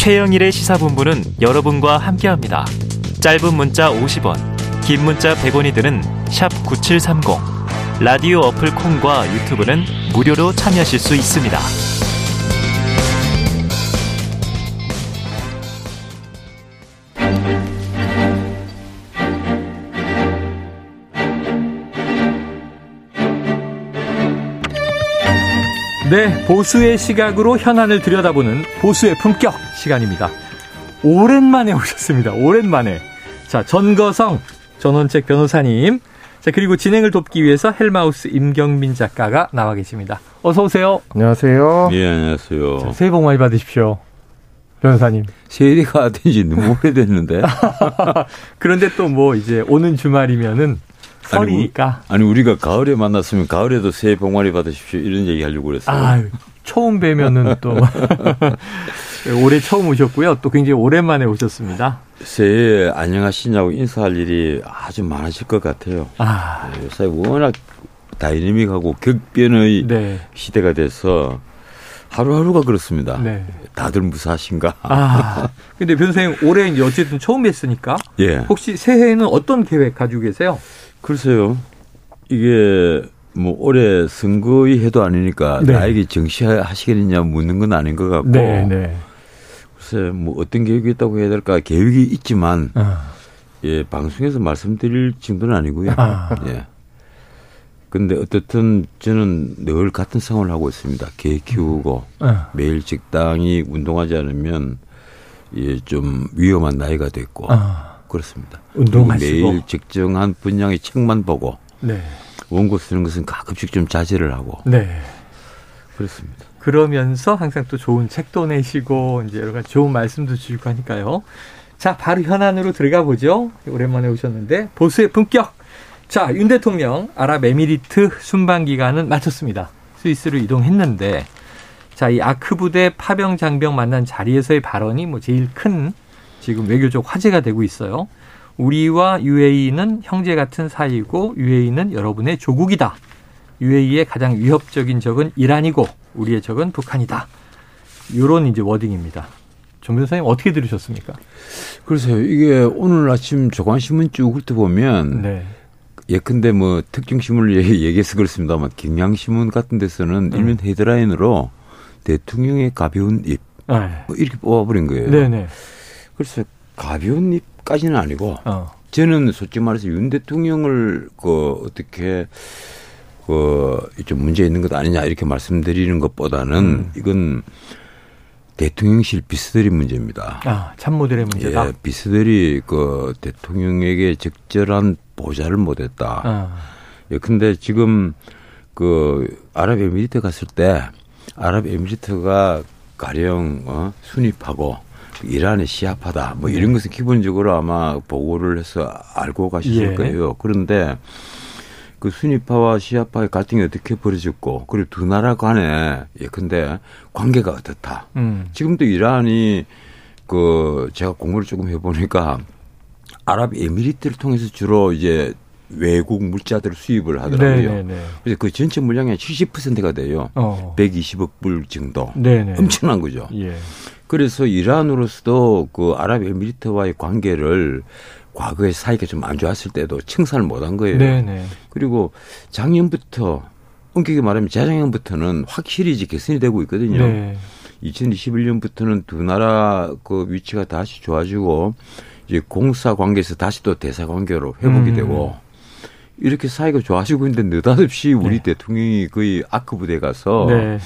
최영일의 시사본부는 여러분과 함께합니다. 짧은 문자 50원, 긴 문자 100원이 드는 9730. 라디오 어플 콩과 유튜브는 무료로 참여하실 수 있습니다. 네, 보수의 시각으로 현안을 들여다보는 보수의 품격 시간입니다. 오랜만에 오셨습니다. 오랜만에. 자, 전거성 전원책 변호사님. 자, 그리고 진행을 돕기 위해서 헬마우스 임경민 작가가 나와 계십니다. 어서 오세요. 안녕하세요. 예, 안녕하세요. 자, 새해 복 많이 받으십시오. 변호사님. 세일이가 된지 너무 오래됐는데. 그런데 또 뭐 이제 오는 주말이면은 설이니까. 아니, 아니, 우리가 가을에 만났으면 가을에도 새해 복 많이 받으십시오. 이런 얘기 하려고 그랬어요. 아, 처음 뵈면은 또 올해 처음 오셨고요. 또 굉장히 오랜만에 오셨습니다. 새해 안녕하시냐고 인사할 일이 아주 많으실 것 같아요. 아, 네, 요새 워낙 다이내믹하고 격변의 네. 시대가 돼서 하루하루가 그렇습니다. 네. 다들 무사하신가? 아, 근데 변호사님 올해 이제 어쨌든 처음 뵀으니까 예. 혹시 새해에는 어떤 계획 가지고 계세요? 글쎄요. 이게 뭐 올해 선거의 해도 아니니까 네. 나에게 정시하시겠느냐 묻는 건 아닌 것 같고 네. 글쎄 뭐 어떤 계획이 있다고 해야 될까 계획이 있지만 아, 예 방송에서 말씀드릴 정도는 아니고요. 아. 예. 근데 어떻든 저는 늘 같은 생활을 하고 있습니다. 개 키우고 아, 매일 직당이 운동하지 않으면 예, 좀 위험한 나이가 됐고 아, 그렇습니다. 운동하시고. 매일 적정한 분량의 책만 보고 네. 원고 쓰는 것은 가끔씩 좀 자제를 하고 네. 그렇습니다. 그러면서 항상 또 좋은 책도 내시고 이제 여러 가지 좋은 말씀도 주시고 하니까요. 자, 바로 현안으로 들어가 보죠. 오랜만에 오셨는데 보수의 품격. 자, 윤 대통령 아랍에미리트 순방 기간은 마쳤습니다. 스위스로 이동했는데 자, 이 아크 부대 파병 장병 만난 자리에서의 발언이 뭐 제일 큰 지금 외교적 화제가 되고 있어요. 우리와 UAE는 형제 같은 사이고 UAE는 여러분의 조국이다. UAE의 가장 위협적인 적은 이란이고 우리의 적은 북한이다. 요런 이제 워딩입니다. 정 변호사님 어떻게 들으셨습니까? 그래서요. 이게 오늘 아침 조간신문 쭉 훑어보면 네. 예컨대 뭐 특정신문을 얘기- 얘기해서 그렇습니다만 경향신문 같은 데서는 일면 헤드라인으로 대통령의 가벼운 입 네. 뭐 이렇게 뽑아버린 거예요. 네네. 그래서 가벼운 입까지는 아니고 어. 저는 솔직히 말해서 윤 대통령을 그 어떻게 그좀 문제 있는 것 아니냐 이렇게 말씀드리는 것보다는 음. 이건 대통령실 비서들이 문제입니다. 아, 참모들의 문제다. 예, 비서들이 그 대통령에게 적절한 보좌를 못했다. 아, 예, 근데 지금 그 아랍에미리트 갔을 때 아랍에미리트가 가령 어, 순입하고 이란에 시합하다 뭐 이런 것은 기본적으로 아마 보고를 해서 알고 가셨을 예. 거예요. 그런데 그 순위파와 시아파의 갈등이 어떻게 벌어졌고 그리고 두 나라 간에 예컨대 관계가 어떻다. 음. 지금도 이란이 그 제가 공부를 조금 해보니까 아랍에미리트를 통해서 주로 이제 외국 물자들을 수입을 하더라고요. 네네네. 그래서 그 전체 물량의 70%가 돼요. 어. 120억 불 정도. 네네. 엄청난 거죠. 예. 그래서 이란으로서도 그 아랍에미리트와의 관계를 과거에 사이가 좀 안 좋았을 때도 칭찬을 못 한 거예요. 네네. 그리고 작년부터 엄격히 말하면 재작년부터는 확실히 이제 개선이 되고 있거든요. 네. 2021년부터는 두 나라 그 위치가 다시 좋아지고 이제 공사 관계에서 다시 또 대사 관계로 회복이 음. 되고 이렇게 사이가 좋아지고 있는데 느닷없이 우리 네. 대통령이 거의 아크 부대 가서 네.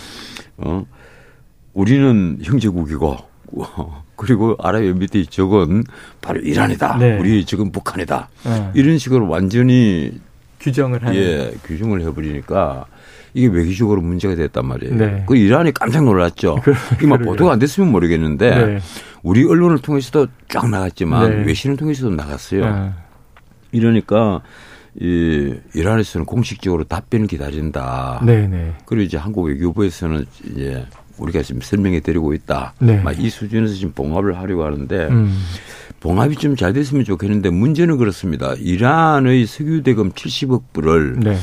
어 우리는 형제국이고 어, 그리고 아랍에미리트의 적은 바로 이란이다. 네. 우리 적은 북한이다. 어. 이런 식으로 완전히 규정을 하는. 예 규정을 해버리니까 이게 외교적으로 문제가 됐단 말이에요. 네. 그 이란이 깜짝 놀랐죠. 그- 이게 막 그러게요. 보도가 안 됐으면 모르겠는데 네. 우리 언론을 통해서도 쫙 나갔지만 네. 외신을 통해서도 나갔어요. 어. 이러니까 이 이란에서는 공식적으로 답변을 기다린다. 네네. 그리고 이제 한국 외교부에서는 이제 우리가 지금 설명해 드리고 있다. 네. 막이 수준에서 지금 봉합을 하려고 하는데 음. 봉합이 좀 잘 됐으면 좋겠는데 문제는 그렇습니다. 이란의 석유 대금 70억 불을 네.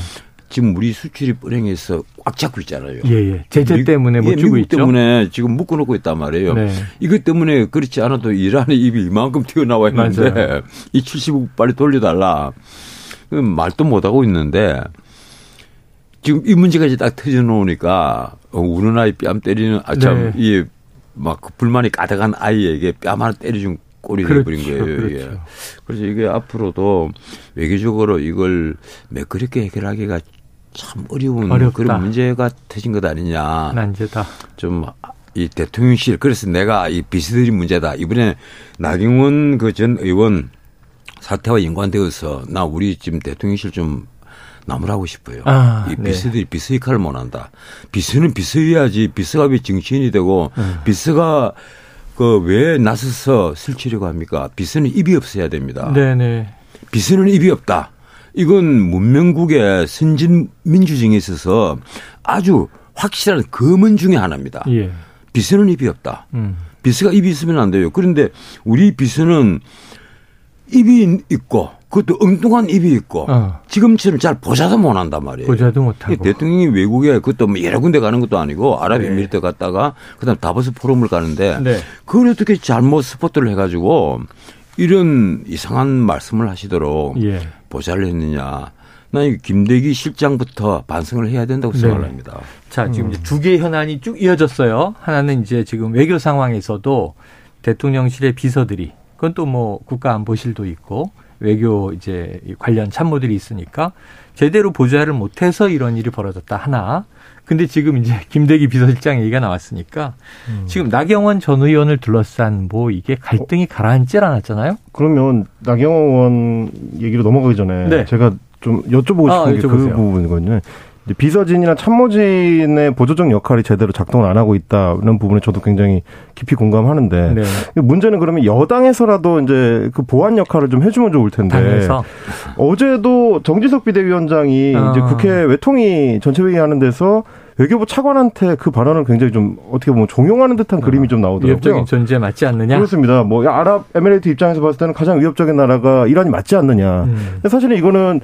지금 우리 수출이 불행해서 꽉 잡고 있잖아요. 예, 예. 제재 미- 때문에 못 예, 주고 미국 있죠. 때문에 지금 묶어놓고 있단 말이에요. 네. 이것 때문에 그렇지 않아도 이란의 입이 이만큼 튀어나와 있는데 맞아요. 이 70억 빨리 돌려달라. 그 말도 못하고 있는데 지금 이 문제가 이제 딱 터져놓으니까 어, 우는 아이 뺨 때리는 네. 아참 이게 막 그 불만이 가득한 아이에게 뺨 하나 때려준 꼴이 돼버린 그렇죠, 거예요. 이게. 그렇죠. 그래서 이게 앞으로도 외교적으로 이걸 매끄럽게 해결하기가 참 어려운 어렵다. 그런 문제가 터진 것 아니냐. 난제다. 좀 이 대통령실 그래서 내가 이 비서들이 문제다. 이번에 나경원 그 전 의원 사태와 연관되어서 나 우리 지금 대통령실 좀 나무라고 싶어요. 아, 이 네. 비서들이 비서 역할을 못한다. 비서는 비서여야지 비서가 왜 정치인이 되고 음. 비서가 그 왜 나서서 설치려고 합니까? 비서는 입이 없어야 됩니다. 네네. 비서는 입이 없다. 이건 문명국의 선진 민주정에 있어서 아주 확실한 검은 중의 하나입니다. 예. 비서는 입이 없다. 음. 비서가 입이 있으면 안 돼요. 그런데 우리 비서는 입이 있고 그것도 엉뚱한 입이 있고 어. 지금처럼 잘 보자도 못한단 말이에요. 보자도 못하고. 대통령이 외국에 그것도 뭐 여러 군데 가는 것도 아니고 아랍에미리트 갔다가 그다음 다보스 포럼을 가는데 네. 그걸 어떻게 잘못 스포트를 해가지고 이런 이상한 말씀을 하시도록 예. 보좌를 했느냐. 난이 김대기 실장부터 반성을 해야 된다고 네. 생각을 합니다. 자, 지금 이제 두 개의 현안이 쭉 이어졌어요. 하나는 이제 지금 외교 상황에서도 대통령실의 비서들이 그건 또 뭐 국가안보실도 있고 외교 이제 이 관련 참모들이 있으니까 제대로 보좌를 못해서 이런 일이 벌어졌다 하나. 근데 지금 이제 김대기 비서실장 얘기가 나왔으니까 지금 나경원 전 의원을 둘러싼 뭐 이게 갈등이 가라앉질 않았잖아요. 그러면 나경원 얘기로 넘어가기 전에 네. 제가 좀 여쭤보고 아, 싶은 게 그. 부분이거든요. 비서진이나 참모진의 보조적 역할이 제대로 작동을 안 하고 있다는 부분에 저도 굉장히 깊이 공감하는데 네. 문제는 그러면 여당에서라도 이제 그 보완 역할을 좀 해주면 좋을 텐데 당에서 어제도 정지석 비대위원장이 아. 이제 국회 외통위 전체회의 하는 데서 외교부 차관한테 그 발언을 굉장히 좀 어떻게 보면 종용하는 듯한 그림이 좀 나오더라고요. 위협적인 존재 맞지 않느냐? 그렇습니다. 뭐 아랍에미레이트 입장에서 봤을 때는 가장 위협적인 나라가 이란이 맞지 않느냐. 음. 사실은 이거는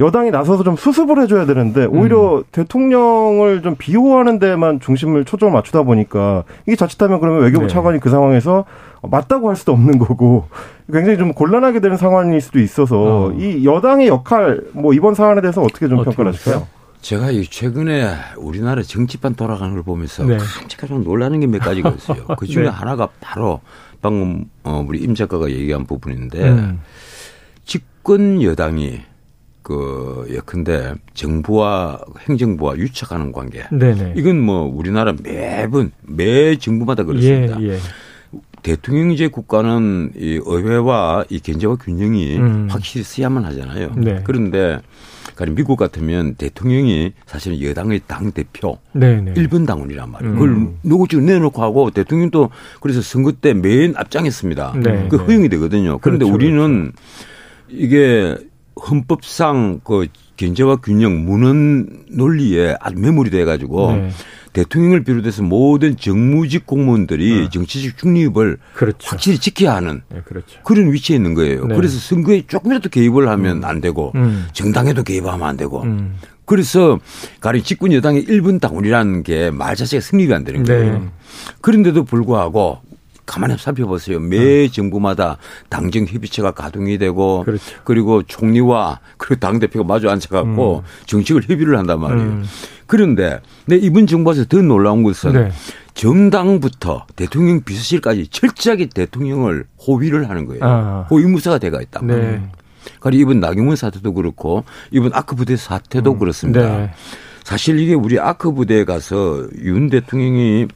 여당이 나서서 좀 수습을 해줘야 되는데 오히려 음. 대통령을 좀 비호하는 데만 중심을 초점을 맞추다 보니까 이게 자칫하면 그러면 외교부 네. 차관이 그 상황에서 맞다고 할 수도 없는 거고 굉장히 좀 곤란하게 되는 상황일 수도 있어서 어. 이 여당의 역할 뭐 이번 사안에 대해서 어떻게 좀 어떻게 평가를 하실까요? 제가 이 최근에 우리나라 정치판 돌아가는 걸 보면서 네. 깜짝깜짝 놀라는 게 몇 가지가 있어요. 그 중에 네. 하나가 바로 방금 어, 우리 임 작가가 얘기한 부분인데 음. 집권 여당이 그 예컨대 정부와 행정부와 유착하는 관계. 네네. 이건 뭐 우리나라 매번 매 정부마다 그렇습니다. 예, 예. 대통령제 국가는 이 의회와 이 견제와 균형이 음. 확실히 쓰야만 하잖아요. 네. 그런데 가령 미국 같으면 대통령이 사실은 여당의 당 대표 네네. 일 1번 당원이란 말이에요. 음. 그걸 누구 쭉 내놓고 하고 대통령도 그래서 선거 때 맨 앞장했습니다. 네, 그 네. 허용이 되거든요. 그런데 그렇죠, 우리는 이게 헌법상 그 견제와 균형 문헌 논리에 아주 매몰이 돼 가지고 네. 대통령을 비롯해서 모든 정무직 공무원들이 네. 정치적 중립을 그렇죠. 확실히 지켜야 하는 네, 그렇죠. 그런 위치에 있는 거예요. 네. 그래서 선거에 조금이라도 개입을 하면 안 되고 음. 정당에도 개입하면 안 되고 음. 그래서 가령 집권 여당의 1분 당원이라는 게 말 자체가 성립이 안 되는 거예요. 네. 그런데도 불구하고 가만히 살펴보세요. 매 정부마다 당정 협의체가 가동이 되고 음. 그렇죠. 리고 총리와 그리고 당 대표가 마주 앉아갖고 정책을 협의를 한단 말이에요. 음. 그런데 내 이번 정부에서 더 놀라운 것은 네. 정당부터 대통령 비서실까지 철저하게 대통령을 호위를 하는 거예요. 아. 호위 무사가 돼가 있단 네. 말이에요. 그러니까 이번 나경원 사태도 그렇고 이번 아크 부대 사태도 그렇습니다. 네. 사실 이게 우리 아크 부대에 가서 윤 대통령이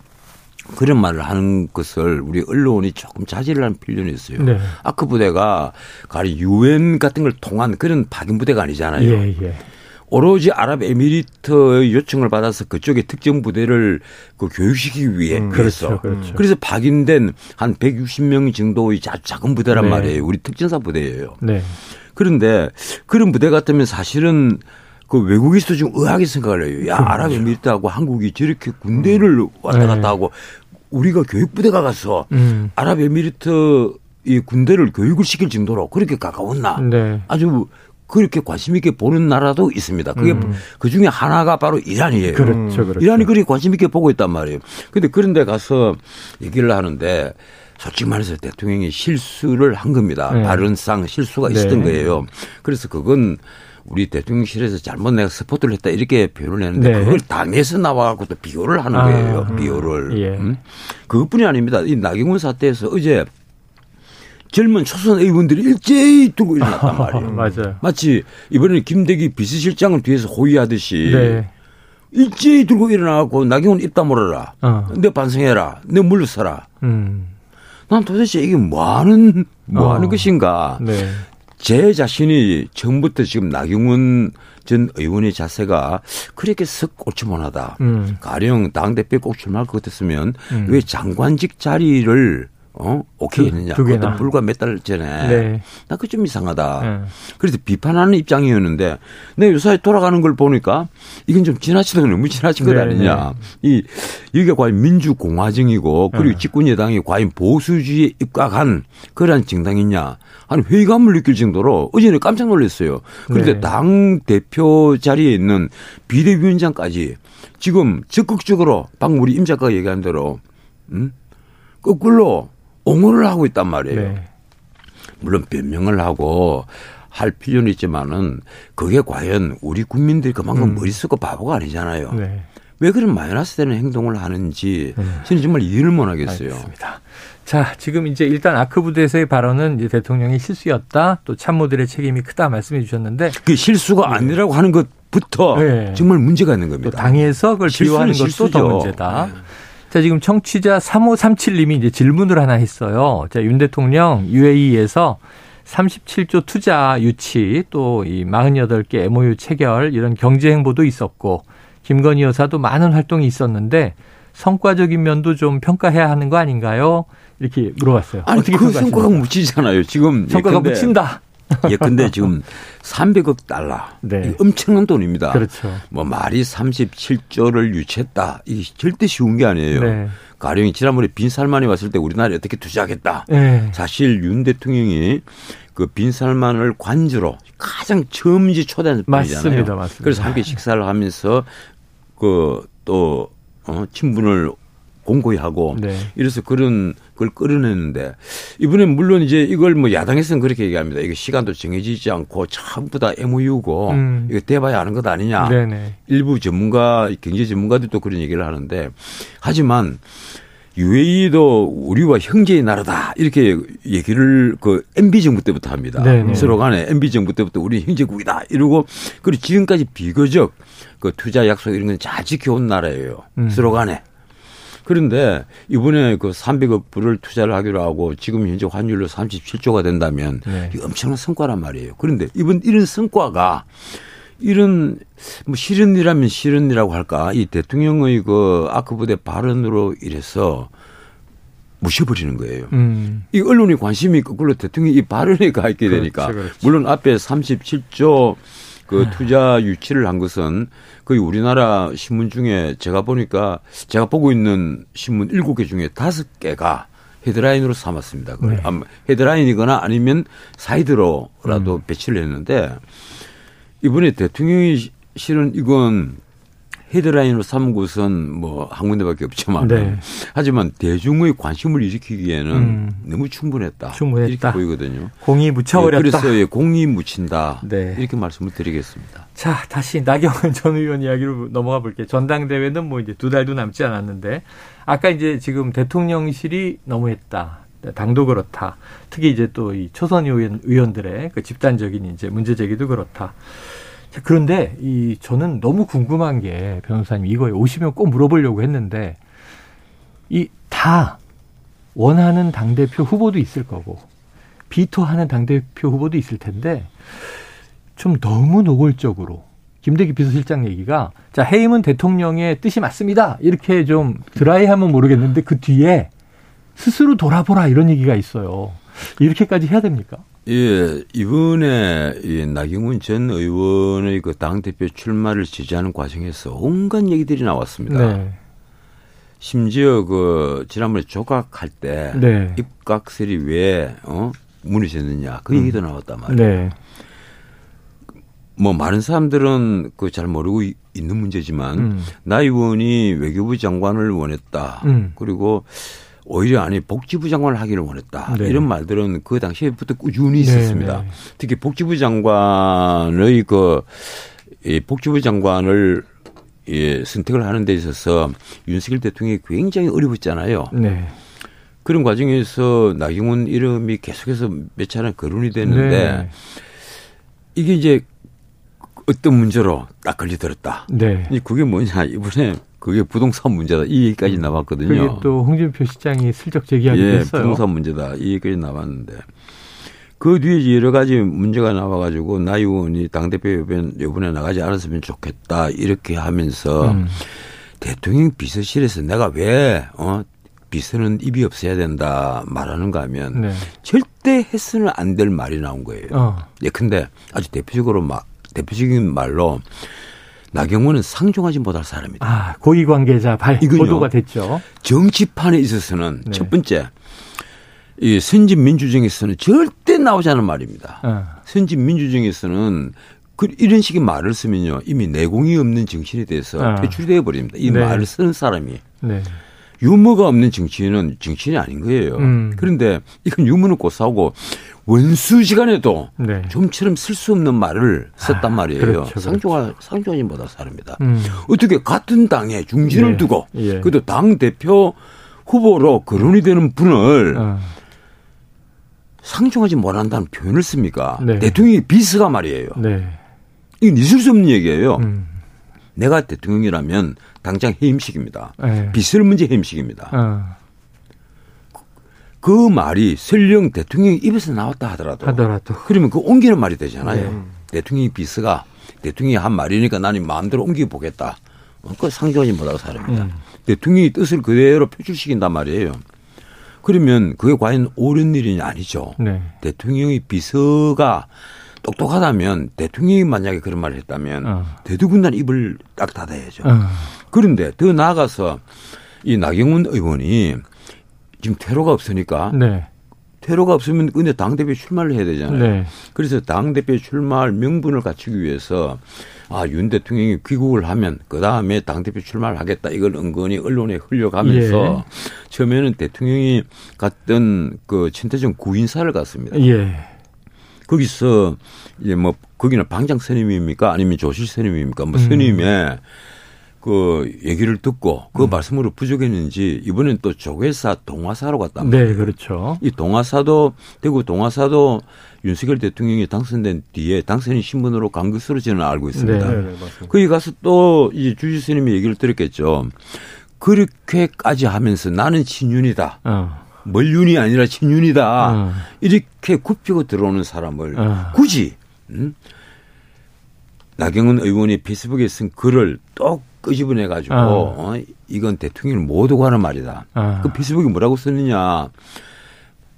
그런 말을 하는 것을 우리 언론이 조금 자제를 한 필요는 있어요. 네. 아크 부대가 가령 유엔 같은 걸 통한 그런 파견 부대가 아니잖아요. 예, 예. 오로지 아랍에미리트의 요청을 받아서 그쪽에 특정 부대를 그 교육시키기 위해 음, 그래서 그렇죠, 그렇죠. 그래서 파견된 한 160명 정도의 자- 작은 부대란 네. 말이에요. 우리 특전사 부대예요. 네. 그런데 그런 부대 같으면 사실은 그 외국에서도 좀 의아하게 생각을 해요. 야, 아랍에미리트하고 한국이 저렇게 군대를 왔다 네. 갔다 하고 우리가 교육부대가 가서 음. 아랍에미리트 이 군대를 교육을 시킬 정도로 그렇게 가까웠나? 네. 아주 그렇게 관심 있게 보는 나라도 있습니다. 그게 음. 그 중에 하나가 바로 이란이에요. 그렇죠, 그렇죠. 이란이 그리 관심 있게 보고 있단 말이에요. 근데 그런 데 가서 얘기를 하는데 솔직히 말해서 대통령이 실수를 한 겁니다. 네. 발언상 실수가 네. 있었던 거예요. 그래서 그건 우리 대통령실에서 잘못 내가 스포트를 했다 이렇게 표현을 했는데 네. 그걸 당에서 나와갖고 또 비교를 하는 아, 거예요. 음. 비교를. 예. 음? 그것뿐이 아닙니다. 이 나경원 사태에서 어제 젊은 초선 의원들이 일제히 들고 일어났단 말이에요. 맞아요. 마치 이번에는 김대기 비서실장을 뒤에서 호위하듯이 네. 일제히 들고 일어나고 나경원 입 다물어라. 어. 내 반성해라. 내 물러서라. 음. 난 도대체 이게 뭐 하는 뭐 하는 어. 것인가. 네. 제 자신이 처음부터 지금 나경원 전 의원의 자세가 그렇게 썩 못하다. 음. 가령 당대표에 꼭 출마할 것 같았으면 음. 왜 장관직 자리를 어 오케이 두- 했느냐. 그것도 불과 몇 달 전에. 네. 나그 좀 이상하다. 네. 그래서 비판하는 입장이었는데 내 요사이 돌아가는 걸 보니까 이건 좀 지나치다 너무 지나친 것 네, 아니냐. 이 이게 과연 민주공화정이고 그리고 네. 집권 여당이 과연 보수주의에 입각한 그러한 정당이냐. 아니 회의감을 느낄 정도로 어제는 깜짝 놀랐어요. 그런데 네. 당 대표 자리에 있는 비대위원장까지 지금 적극적으로 방금 우리 임 작가가 얘기한 대로 음? 거꾸로 옹호를 하고 있단 말이에요. 네. 물론 변명을 하고 할 필요는 있지만은 그게 과연 우리 국민들이 그만큼 음. 머리 쓰고 바보가 아니잖아요. 네. 왜 그런 마이너스 되는 행동을 하는지 음. 저는 정말 이해를 못 하겠어요. 알겠습니다. 자, 지금 이제 일단 아크 부대에서의 발언은 이제 대통령이 실수였다. 또 참모들의 책임이 크다 말씀해 주셨는데 그 실수가 아니라고 하는 것부터 네. 정말 문제가 있는 또 겁니다. 당에서 그걸 비호하는 것도 더. 문제다. 네. 자, 지금 청취자 3537님이 이제 질문을 하나 했어요. 자, 윤 대통령 UAE에서 37조 투자 유치 또 이 48개 MOU 체결 이런 경제 행보도 있었고 김건희 여사도 많은 활동이 있었는데 성과적인 면도 좀 평가해야 하는 거 아닌가요? 이렇게 물어봤어요. 아니 어떻게 그 평가하십니까? 성과가 묻히잖아요. 지금 성과가 묻힌다. 예, 근데 지금 300억 달러. 네. 엄청난 돈입니다. 그렇죠. 뭐 말이 37조를 유치했다. 이게 절대 쉬운 게 아니에요. 네. 가령이 지난번에 빈살만이 왔을 때 우리나라에 어떻게 투자하겠다. 네. 사실 윤 대통령이 그 빈살만을 관주로 가장 처음지 초대한 분이잖아요. 맞습니다. 맞습니다. 그래서 함께 식사를 하면서 그 또 어, 친분을 공고히 하고 네. 이래서 그런 걸 끌어내는데 이번에 물론 이제 이걸 뭐 야당에서는 그렇게 얘기합니다. 이게 시간도 정해지지 않고 전부 다 MOU고 음. 이거 대봐야 하는 것 아니냐. 네네. 일부 전문가 경제 전문가들도 그런 얘기를 하는데 하지만 UAE도 우리와 형제의 나라다 이렇게 얘기를 그 MB 정부 때부터 합니다. 네네. 서로 간에 MB 정부 때부터 우리 형제국이다 이러고 그리고 지금까지 비교적 그 투자 약속 이런 건 잘 지켜온 나라예요. 음. 서로 간에. 그런데 이번에 그 300억 불을 투자를 하기로 하고 지금 현재 환율로 37조가 된다면 네. 이 엄청난 성과란 말이에요. 그런데 이번 이런 성과가 이런 뭐 실은 일이라고 할까 이 대통령의 그 아크부대 발언으로 인해서 무시해버리는 거예요. 음. 이 언론이 관심이 거꾸로 대통령이 이 발언에 가 있게 되니까 그렇죠. 물론 앞에 37조 그 투자 유치를 한 것은 거의 우리나라 신문 중에 제가 보니까 제가 보고 있는 신문 7개 중에 5개가 헤드라인으로 삼았습니다. 그걸 네. 헤드라인이거나 아니면 사이드로라도 음. 배치를 했는데 이번에 대통령이 시- 실은 이건 헤드라인으로 삼은 곳은 뭐 한 군데밖에 없지만 네. 하지만 대중의 관심을 일으키기에는 음. 너무 충분했다. 충분했다. 이렇게 보이거든요. 공이 예, 묻혀버렸다. 그래서 예, 공이 묻힌다. 네. 이렇게 말씀을 드리겠습니다. 자, 다시 나경원 전 의원 이야기로 넘어가 볼게요. 전당대회는 뭐 이제 두 달도 남지 않았는데, 아까 이제 지금 대통령실이 너무했다. 당도 그렇다. 특히 이제 또 이 초선 의원, 의원들의 그 집단적인 이제 문제 제기도 그렇다. 자, 그런데 이 저는 너무 궁금한 게 변호사님 이거에 오시면 꼭 물어보려고 했는데 이 다 원하는 당 대표 후보도 있을 거고 비토하는 당 대표 후보도 있을 텐데 좀 너무 노골적으로 김대기 비서실장 얘기가 자 해임은 대통령의 뜻이 맞습니다 이렇게 좀 드라이하면 모르겠는데 그 뒤에 스스로 돌아보라 이런 얘기가 있어요 이렇게까지 해야 됩니까? 예, 이번에 이 나경원 전 의원의 그 당대표 출마를 지지하는 과정에서 온갖 얘기들이 나왔습니다. 네, 심지어 그 지난번에 조각할 때 네, 입각설이 왜 어? 무너졌느냐 그 얘기도 나왔단 말이에요. 네, 뭐 많은 사람들은 그 잘 모르고 이- 있는 문제지만 음. 나 의원이 외교부 장관을 원했다. 음. 그리고 오히려 아니 복지부 장관을 하기를 원했다. 네. 이런 말들은 그 당시에부터 꾸준히 있었습니다. 네. 특히 복지부 장관의 그 이 복지부 장관을 예, 선택을 하는 데 있어서 윤석열 대통령이 굉장히 어려웠잖아요. 네. 그런 과정에서 나경원 이름이 계속해서 몇 차례 거론이 됐는데 네. 이게 이제 어떤 문제로 딱 걸리들었다. 네. 이 그게 뭐냐 이번에 그게 부동산 문제다 이 얘기까지 그게 나왔거든요. 또 홍준표 시장이 슬쩍 제기하기도 예, 했어요. 부동산 문제다 이 얘기까지 나왔는데 그 뒤에 여러 가지 문제가 나와가지고 나 의원이 당 대표 이번 이번에 나가지 않았으면 좋겠다 이렇게 하면서 음. 대통령 비서실에서 내가 왜 어, 비서는 입이 없어야 된다 말하는가 하면 네. 절대 해서는 안될 말이 나온 거예요. 어. 예, 근데 아주 대표적으로 막 대표적인 말로 나경원은 상종하지 못할 사람이다. 아, 고위 관계자 발 이건요. 보도가 됐죠. 정치판에 있어서는 네. 첫 번째 이 선진 민주정에서는 절대 나오지 않은 말입니다. 어. 선진 민주정에서는 그 이런 식의 말을 쓰면요 이미 내공이 없는 정치인에 대해서 아. 퇴출되어 버립니다. 이 네. 말을 쓰는 사람이 네. 유머가 없는 정치인은 정치인이 아닌 거예요. 음. 그런데 이건 유머는 고사하고 원수지간에도 네. 좀처럼 쓸 수 없는 말을 썼단 아, 말이에요. 그렇죠, 그렇죠. 상조하 상조하지 못할 사람이다. 음. 어떻게 같은 당에 중진을 네. 두고 예. 그래도 당 대표 후보로 거론이 되는 분을 어. 상종하지 못한다는 표현을 씁니까? 네. 대통령이 비서가 말이에요. 네. 이건 있을 수 없는 얘기예요. 음. 내가 대통령이라면 당장 해임식입니다. 네. 비서를 문제 해임식입니다. 어. 그 말이 설령 대통령이 입에서 나왔다 하더라도 하더라도. 그러면 그 옮기는 말이 되잖아요. 네. 대통령이 비서가 대통령이 한 말이니까 나는 마음대로 옮겨 보겠다. 그 상정하지 못할 사람입니다. 음. 대통령이 뜻을 그대로 표출시킨단 말이에요. 그러면 그게 과연 옳은 일이 아니죠. 네. 대통령이 비서가 똑똑하다면 대통령이 만약에 그런 말을 했다면 어. 대두군단 입을 딱 닫아야죠. 어. 그런데 더 나아가서 이 나경원 의원이 지금 퇴로가 없으니까 네. 퇴로가 없으면 근데 당 대표 출마를 해야 되잖아요. 네. 그래서 당 대표 출마할 명분을 갖추기 위해서 아, 윤 대통령이 귀국을 하면 그 다음에 당 대표 출마를 하겠다. 이걸 은근히 언론에 흘려가면서 예. 처음에는 대통령이 갔던 그 친태정 구인사를 갔습니다. 예. 거기서 이제 뭐 거기는 방장 스님입니까? 아니면 조실 스님입니까? 뭐 음. 스님의 그 얘기를 듣고 그 말씀으로 부족했는지 이번엔 또 조계사 동화사로 갔단 말이에요. 네, 그렇죠. 이 동화사도 대구 동화사도 윤석열 대통령이 당선된 뒤에 당선인 신분으로 간 것으로 저는 알고 있습니다. 네. 맞습니다. 거기 가서 또 이 주지 스님의 얘기를 들었겠죠. 그렇게까지 하면서 나는 친윤이다. 어. 멀윤이 아니라 친윤이다. 어. 이렇게 굽히고 들어오는 사람을 어. 굳이 음? 나경원 의원이 페이스북에 쓴 글을 또 끄집어내 가지고 어. 어, 이건 대통령을 못 오고 하는 말이다. 어. 그 페이스북에 뭐라고 썼느냐?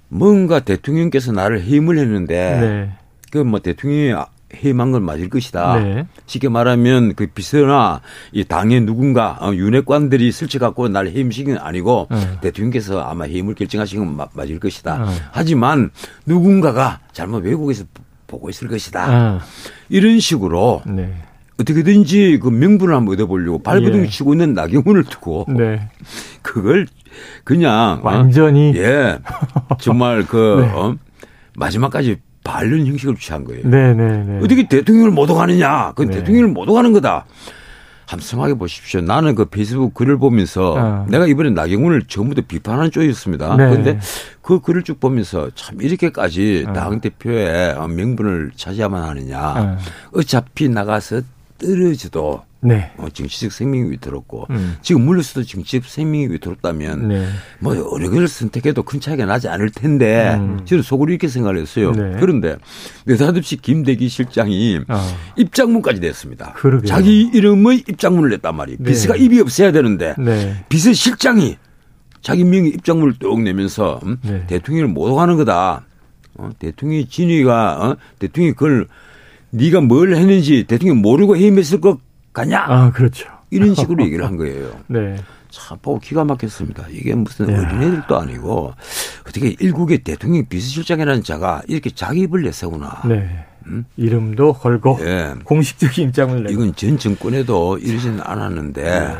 뭔가 대통령께서 나를 해임을 했는데 네. 그뭐 대통령이 해임한 건 맞을 것이다. 네. 쉽게 말하면 그 비서나 이 당의 누군가 어, 윤핵관들이 슬쩍 갖고 날건 아니고 네. 대통령께서 아마 해임을 결정하신 건 마- 맞을 것이다. 네. 하지만 누군가가 잘못 외국에서 보고 있을 것이다. 아. 이런 식으로 네. 어떻게든지 그 명분을 한번 얻어보려고 발버둥 예. 치고 있는 나경원을 두고 네. 그걸 그냥 어, 완전히 예 정말 그 네. 어, 마지막까지 바른 형식을 취한 거예요. 네, 네, 네. 어떻게 대통령을 못 오가느냐? 그 네. 대통령을 못 오가는 거다. 함성하게 보십시오. 나는 그 페이스북 글을 보면서 아. 내가 이번에 나경원을 처음부터 비판하는 쪽이었습니다. 네. 그런데 그 글을 쭉 보면서 참 이렇게까지 아. 당 대표의 명분을 차지야만 하느냐. 아. 어차피 나가서 떨어져도 네. 어, 정치적 생명이 위태롭고 음. 지금 물러서도 정치적 생명이 위태롭다면 네. 뭐 여러 개를 선택해도 큰 차이가 나지 않을 텐데 음. 저는 속으로 이렇게 생각을 했어요. 네. 그런데 느닷없이 김대기 실장이 어. 입장문까지 냈습니다. 그러게요. 자기 이름의 입장문을 냈단 말이에요. 네. 비서가 입이 없어야 되는데 네. 비서실장이 자기 명의 입장문을 뚝 내면서 음? 네. 대통령을 못 오가는 거다. 어? 대통령이 진위가 어? 대통령이 그걸 네가 뭘 했는지 대통령이 모르고 해임했을 것 같냐? 아, 그렇죠. 이런 식으로 얘기를 한 거예요. 네. 참 보고 기가 막혔습니다. 이게 무슨 야. 어린애들도 아니고 어떻게 일국의 대통령 비서실장이라는 자가 이렇게 자기 입을 내세우나. 네. 음? 이름도 걸고 예. 공식적인 입장을 내고. 이건 전 정권에도 이러지는 않았는데 네.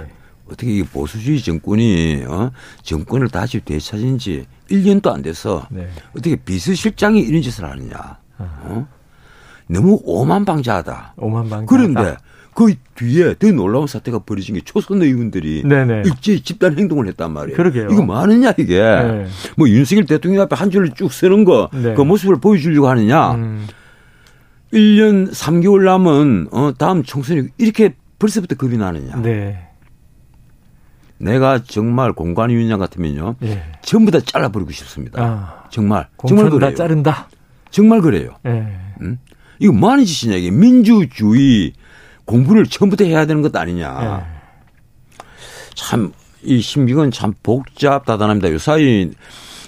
어떻게 이 보수주의 정권이 어? 정권을 다시 되찾은 지 1년도 안 돼서 네. 어떻게 비서실장이 이런 짓을 하느냐. 어? 너무 오만방자하다. 오만방. 그런데 그 뒤에 더 놀라운 사태가 벌어진 게 초선 의원들이 네네. 일제히 집단 행동을 했단 말이에요. 그러게요. 이거 뭐 하느냐 이게. 네. 뭐 윤석열 대통령 앞에 한 줄을 쭉 쓰는 거그 네. 모습을 보여주려고 하느냐. 음, 1년 3개월 남은 어, 다음 총선이 이렇게 벌써부터 겁이 나느냐. 네. 내가 정말 공관위원장 같으면요. 예. 전부 다 잘라버리고 싶습니다. 아, 정말. 정말 공천 다 그래요. 자른다. 정말 그래요. 예. 응? 이거 뭐 하는 짓이냐 이게 민주주의 공부를 처음부터 해야 되는 것 아니냐. 예. 참이 심기는 참 복잡다단합니다. 요 사이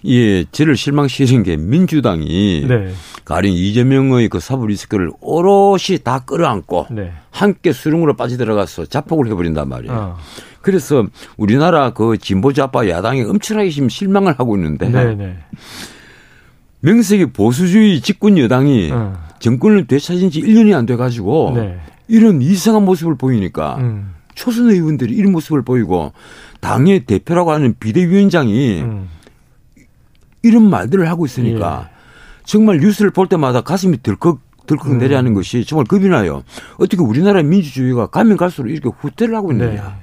이 저를 실망시키는 게 민주당이 네. 가령 이재명의 그 사부 리스크를 오롯이 다 끌어안고 네. 함께 수렁으로 빠져들어가서 자폭을 해버린단 말이에요. 어. 그래서 우리나라 그 진보 좌파 야당이 엄청나게 지금 실망을 하고 있는데 네, 네. 명색이 보수주의 집권 여당이 어. 정권을 되찾은 지 1년이 안 돼가지고 네. 이런 이상한 모습을 보이니까 음. 초선 의원들이 이런 모습을 보이고 당의 대표라고 하는 비대위원장이 음. 이런 말들을 하고 있으니까 예. 정말 뉴스를 볼 때마다 가슴이 덜컥 덜컥 음. 내려하는 것이 정말 겁이 나요. 어떻게 우리나라 민주주의가 가면 갈수록 이렇게 후퇴를 하고 네. 있느냐.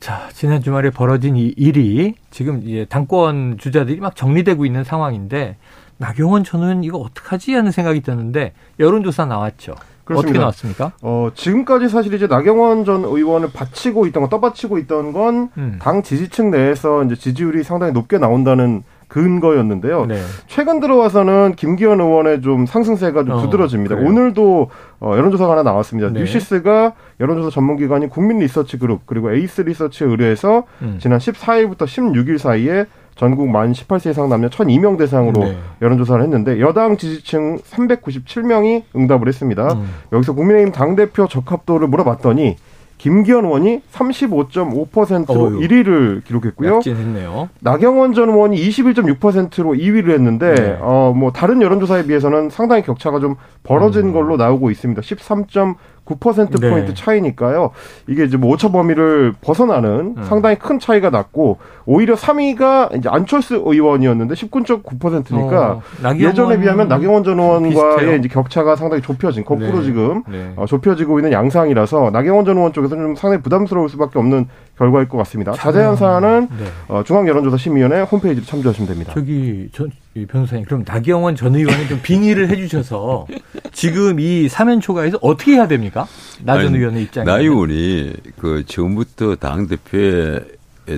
자, 지난 주말에 벌어진 이 일이 지금 이제 당권 주자들이 막 정리되고 있는 상황인데 나경원 전 의원 이거 어떡하지 하는 생각이 드는데 여론조사 나왔죠. 어떻게 그렇습니다. 나왔습니까? 어, 지금까지 사실 이제 나경원 전 의원을 바치고 있던 거, 떠받치고 있던 건 음. 당 지지층 내에서 이제 지지율이 상당히 높게 나온다는 근거였는데요. 네. 최근 들어와서는 김기현 의원의 좀 상승세가 좀 어, 두드러집니다. 그래요? 오늘도 어, 여론조사가 하나 나왔습니다. 네. 뉴시스가 여론조사 전문기관인 국민리서치그룹 그리고 에이스 리서치에 의뢰해서 음. 지난 14일부터 16일 사이에 전국 만 18세 이상 남녀 1,002명 대상으로 네. 여론조사를 했는데 여당 지지층 397명이 응답을 했습니다. 음. 여기서 국민의힘 당대표 적합도를 물어봤더니 김기현 의원이 35.5%로 어휴. 1위를 기록했고요. 했네요. 나경원 전 의원이 21.6%로 2위를 했는데 네. 어뭐 다른 여론조사에 비해서는 상당히 격차가 좀 벌어진 음. 걸로 나오고 있습니다. 13. 9%포인트 네. 차이니까요. 이게 이제 뭐 오차 범위를 벗어나는 음. 상당히 큰 차이가 났고, 오히려 3위가 이제 안철수 의원이었는데 19.9%니까 어, 예전에 비하면 나경원 전 의원과의 이제 격차가 상당히 좁혀진, 거꾸로 네. 지금 네. 어, 좁혀지고 있는 양상이라서 나경원 전 의원 쪽에서는 좀 상당히 부담스러울 수밖에 없는 결과일 것 같습니다. 자세한 음. 사안은 네. 어, 중앙여론조사심의위원회 홈페이지로 참조하시면 됩니다. 저기, 전, 변호사님 그럼 나경원 전 의원이 좀 빙의를 해주셔서 지금 이 사면 초과에서 어떻게 해야 됩니까? 나 전 의원의 입장에 나 의원이 그 처음부터 당 대표의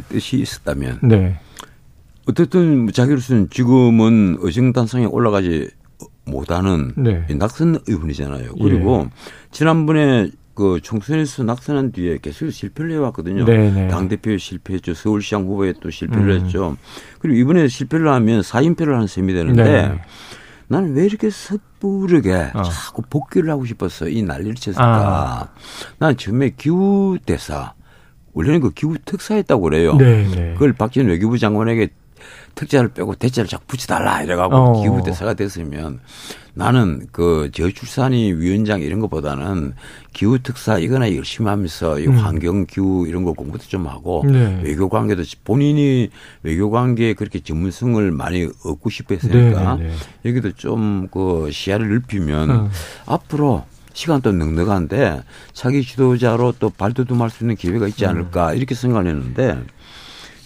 뜻이 있었다면 네. 어쨌든 자기로서는 지금은 의정단상에 올라가지 못하는 네. 이 낙선 의원이잖아요. 그리고 지난번에 그 총선에서 낙선한 뒤에 계속 실패를 해왔거든요. 네네. 당대표에 실패했죠. 서울시장 후보에 또 실패를 음. 했죠. 그리고 이번에 실패를 하면 사임패를 하는 셈이 되는데 네. 나는 왜 이렇게 섣부르게 어. 자꾸 복귀를 하고 싶었어. 이 난리를 쳤을까. 아. 난 처음에 기후대사, 원래는 그 기후 특사했다고 그래요. 네, 네. 그걸 박지원 외교부 장관에게 특자를 빼고 대자를 자꾸 붙여달라 이래가고 어. 기후 대사가 됐으면 나는 그 저출산이 위원장 이런 것보다는 기후 특사 이거나 열심히 하면서 이 음. 환경 기후 이런 거 공부도 좀 하고 네. 외교 관계도 본인이 외교 관계에 그렇게 전문성을 많이 얻고 싶어 했으니까 네, 네, 네. 여기도 좀 그 시야를 넓히면 음. 앞으로 시간도 넉넉한데 차기 지도자로 또 발돋움할 수 있는 기회가 있지 음. 않을까 이렇게 생각을 했는데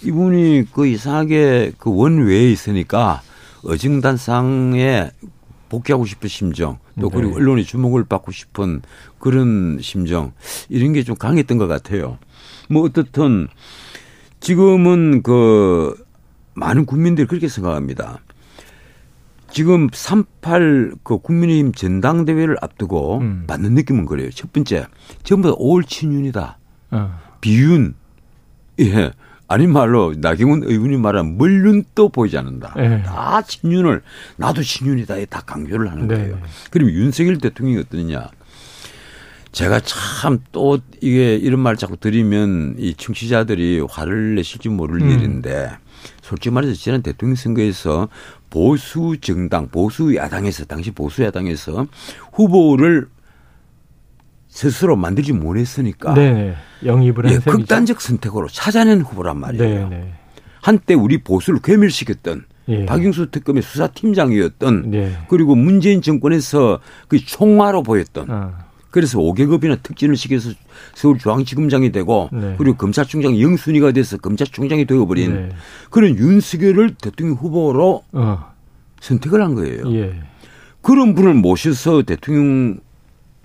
이분이 그 이상하게 그 원외에 있으니까 어징단상에 복귀하고 싶은 심정 또 네. 그리고 언론의 주목을 받고 싶은 그런 심정 이런 게 좀 강했던 것 같아요. 뭐 어떻든 지금은 그 많은 국민들이 그렇게 생각합니다. 지금 38 그 국민의힘 전당대회를 앞두고 음. 받는 느낌은 그래요. 첫 번째, 전부 다올 친윤이다. 어. 비윤. 예. 아닌 말로 나경원 의원이 말한 멀륜도 보이지 않는다. 예. 다 친윤을 나도 친윤이다. 다 강조를 하는 네. 거예요. 그럼 윤석열 대통령이 어떠냐? 제가 참 또 이게 이런 말 자꾸 드리면 이 청취자들이 화를 내실지 모를 음. 일인데 솔직히 말해서 지난 대통령 선거에서 보수 정당, 보수 야당에서 당시 보수 야당에서 후보를 스스로 만들지 못했으니까 네네. 영입을 한 예. 극단적 선택으로 찾아낸 후보란 말이에요. 네네. 한때 우리 보수를 괴멸시켰던 예. 박영수 특검의 수사팀장이었던 네. 그리고 문재인 정권에서 그 총마로 보였던 어. 그래서 5계급이나 특진을 시켜서 서울중앙지검장이 되고 네. 그리고 검찰총장 영순위가 돼서 검찰총장이 되어버린 네. 그런 윤석열을 대통령 후보로 어. 선택을 한 거예요. 예. 그런 분을 모셔서 대통령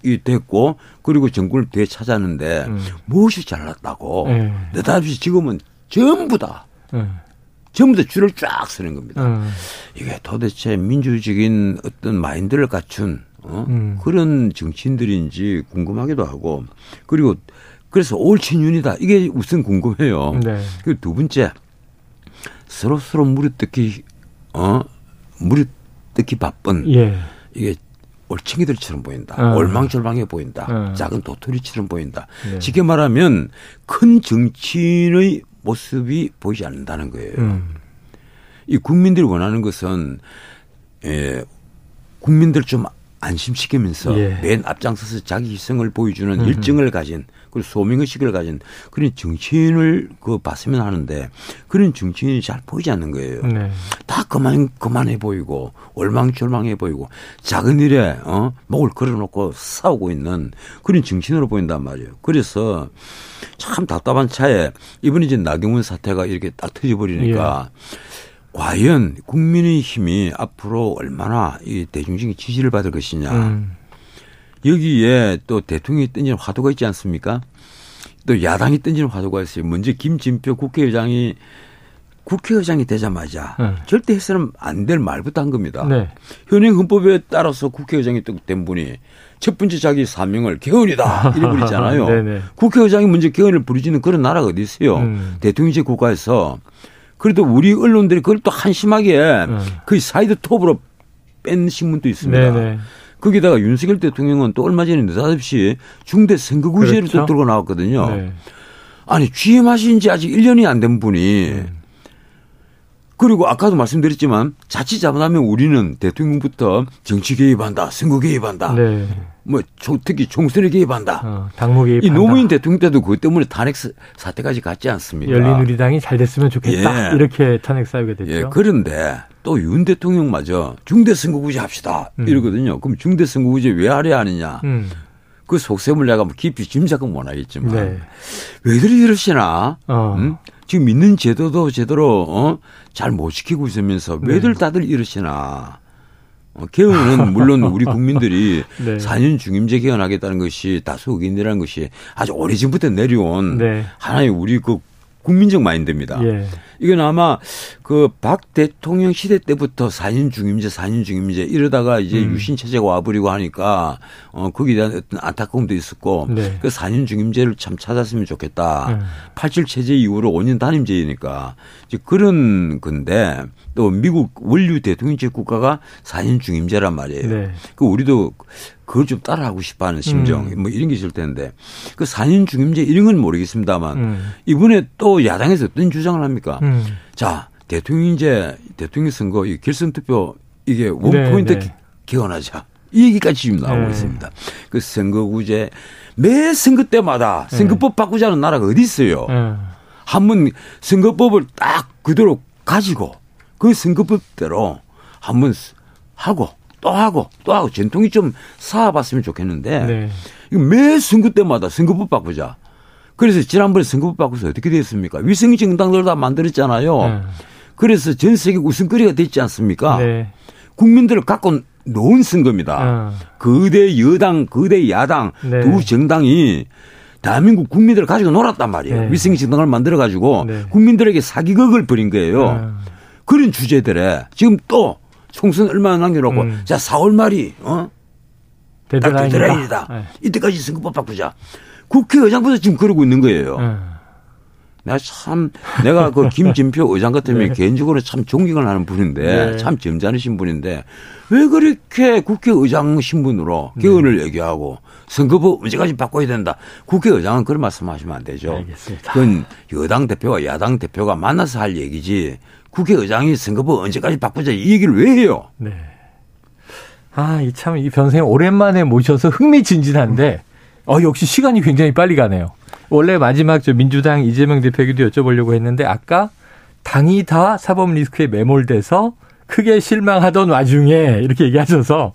이 됐고 그리고 정권을 되찾았는데 음. 무엇이 잘났다고 네. 느닷없이 지금은 전부 다 어. 전부 다 줄을 쫙 서는 겁니다. 어. 이게 도대체 민주적인 어떤 마인드를 갖춘 어? 음. 그런 정치인들인지 궁금하기도 하고 그리고 그래서 올친윤이다 이게 우선 궁금해요. 네. 그리고 두 번째 서로 서로 무릇뜯기 어 무릇뜯기 바쁜 예. 이게 올챙이들처럼 보인다. 어. 올망졸망해 보인다. 어. 작은 도토리처럼 보인다. 네. 쉽게 말하면 큰 정치인의 모습이 보이지 않는다는 거예요. 음. 이 국민들이 원하는 것은 예, 국민들 좀 안심시키면서 예. 맨 앞장서서 자기 희생을 보여주는 일정을 가진 그리고 소명의식을 가진 그런 정치인을 그 봤으면 하는데 그런 정치인이 잘 보이지 않는 거예요. 네. 다 그만 그만해 보이고 올망졸망해 보이고 작은 일에 어 목을 걸어놓고 싸우고 있는 그런 정치인으로 보인단 말이에요. 그래서 참 답답한 차에 이번에 이제 나경원 사태가 이렇게 딱 터져버리니까 과연 국민의 힘이 앞으로 얼마나 이 대중적인 지지를 받을 것이냐. 음. 여기에 또 대통령이 던지는 화두가 있지 않습니까? 또 야당이 던지는 화두가 있어요. 먼저 김진표 국회의장이 국회의장이 되자마자 네. 절대 해서는 안 될 말부터 한 겁니다. 네. 현행 헌법에 따라서 국회의장이 된 분이 첫 번째 자기 사명을 개헌이다 이래 버리잖아요. 네네. 국회의장이 먼저 개헌을 부르지는 그런 나라가 어디 있어요. 음. 대통령제 국가에서 그래도 우리 언론들이 그걸 또 한심하게 음. 그 사이드 톱으로 뺀 신문도 있습니다. 네네. 거기다가 윤석열 대통령은 또 얼마 전에 느닷없이 중대 선거구제를 그렇죠. 또 들고 나왔거든요. 네. 아니 취임하신 지 아직 1년이 안 된 분이 그리고 아까도 말씀드렸지만 자칫 잘못하면 우리는 대통령부터 정치 개입한다, 선거 개입한다, 네. 뭐 초- 특히 총선에 개입한다. 어, 당무 개입. 이 노무현 대통령 때도 그것 때문에 탄핵 사- 사태까지 갔지 않습니까? 열린우리당이 잘 됐으면 좋겠다. 예. 이렇게 탄핵 사유가 됐죠. 예, 그런데 또 윤 대통령마저 중대 선거구제 합시다 음. 이러거든요. 그럼 중대 선거구제 왜 하려 하느냐? 음. 그 속셈을 내가 뭐 깊이 짐작은 못 하겠지만 네. 왜들 이러시나? 어. 음? 지금 있는 제도도 제대로 어? 잘 못 지키고 있으면서 네. 왜들 다들 이러시나? 어, 개헌은 물론 우리 국민들이 네. 4년 중임제 개헌하겠다는 것이 다수 의견이라는 것이 아주 오래전부터 내려온 네. 하나의 우리 그 국민적 마인드입니다. 예. 이건 아마 그 박 대통령 시대 때부터 4년 중임제, 4년 중임제 이러다가 이제 음. 유신 체제가 와버리고 하니까 어 거기에 대한 어떤 안타까움도 있었고 네. 그 4년 중임제를 참 찾았으면 좋겠다. 음. 87 체제 이후로 5년 단임제이니까 이제 그런 건데 또 미국 원류 대통령제 국가가 4년 중임제란 말이에요. 네. 그 우리도 그걸 좀 따라하고 싶어하는 심정 음. 뭐 이런 게 있을 텐데 그 4년 중임제 이런 건 모르겠습니다만 음. 이번에 또 야당에서 어떤 주장을 합니까? 음. 자 대통령제 대통령 선거 이 결선 투표 이게 원 네, 포인트 네. 개헌하자 이 얘기까지 지금 나오고 네. 있습니다. 그 선거구제 매 선거 때마다 선거법 바꾸자는 나라가 어디 있어요? 어. 한번 선거법을 딱 그대로 가지고 그 선거법대로 한번 하고 또 하고 또 하고 전통이 좀 쌓아봤으면 좋겠는데 네. 이거 매 선거 때마다 선거법 바꾸자. 그래서 지난번에 선거법 바꾸서 어떻게 됐습니까? 위성 정당들 다 만들었잖아요. 어. 그래서 전 세계 우선거리가 됐지 않습니까? 네. 국민들을 갖고 놓은 선거입니다. 어. 거대 여당, 거대 야당 네. 두 정당이 대한민국 국민들을 가지고 놀았단 말이에요. 네. 위성 정당을 만들어 가지고 네. 국민들에게 사기극을 벌인 거예요. 어. 그런 주제들에 지금 또 총선 얼마 남겨놓고 음. 자 4월 말이 어? 딱 데드라인이다. 네. 이때까지 선거법 바꾸자. 국회의장부터 지금 그러고 있는 거예요. 어. 내가 참 내가 그 김진표 의장 같으면 네. 개인적으로 참 존경을 하는 분인데 네. 참 점잖으신 분인데 왜 그렇게 국회의장 신분으로 네. 개헌을 얘기하고 선거법 언제까지 바꿔야 된다. 국회의장은 그런 말씀하시면 안 되죠. 알겠습니다. 그건 여당 대표와 야당 대표가 만나서 할 얘기지. 국회의장이 선거법 언제까지 바꾸자 이 얘기를 왜 해요? 네. 아, 이 참, 이 변호사님 오랜만에 모셔서 흥미진진한데, 어, 역시 시간이 굉장히 빨리 가네요. 원래 마지막 저 민주당 이재명 대표에게도 여쭤보려고 했는데, 아까 당이 다 사법 리스크에 매몰돼서 크게 실망하던 와중에 이렇게 얘기하셔서,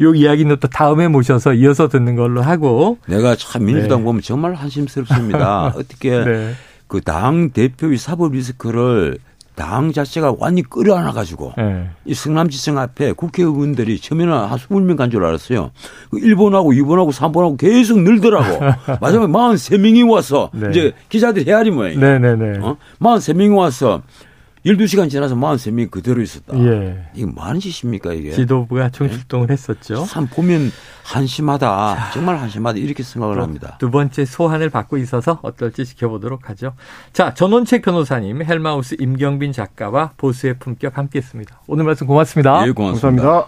요 이야기는 또 다음에 모셔서 이어서 듣는 걸로 하고, 내가 참 민주당 네. 보면 정말 한심스럽습니다. 어떻게 네. 그당 대표의 사법 리스크를 당 자체가 완전히 끌어안아 가지고 네. 이 성남지청 앞에 국회의원들이 처음에는 한 20명 간 줄 알았어요. 그 1번하고 2번하고 3번하고 계속 늘더라고. 마지막에 43명이 와서 네. 이제 기자들이 헤아리 모양이에요. 네 네 네. 어? 43명이 와서 12시간 지나서 43명이 그대로 있었다. 예. 이게 뭐 하는 짓입니까 이게? 지도부가 총출동을 했었죠. 참 보면 한심하다. 정말 한심하다. 이렇게 생각을 합니다. 두 번째 소환을 받고 있어서 어떨지 지켜보도록 하죠. 자, 전원책 변호사님, 헬마우스 임경빈 작가와 보수의 품격 함께 했습니다. 오늘 말씀 고맙습니다. 예, 고맙습니다. 감사합니다.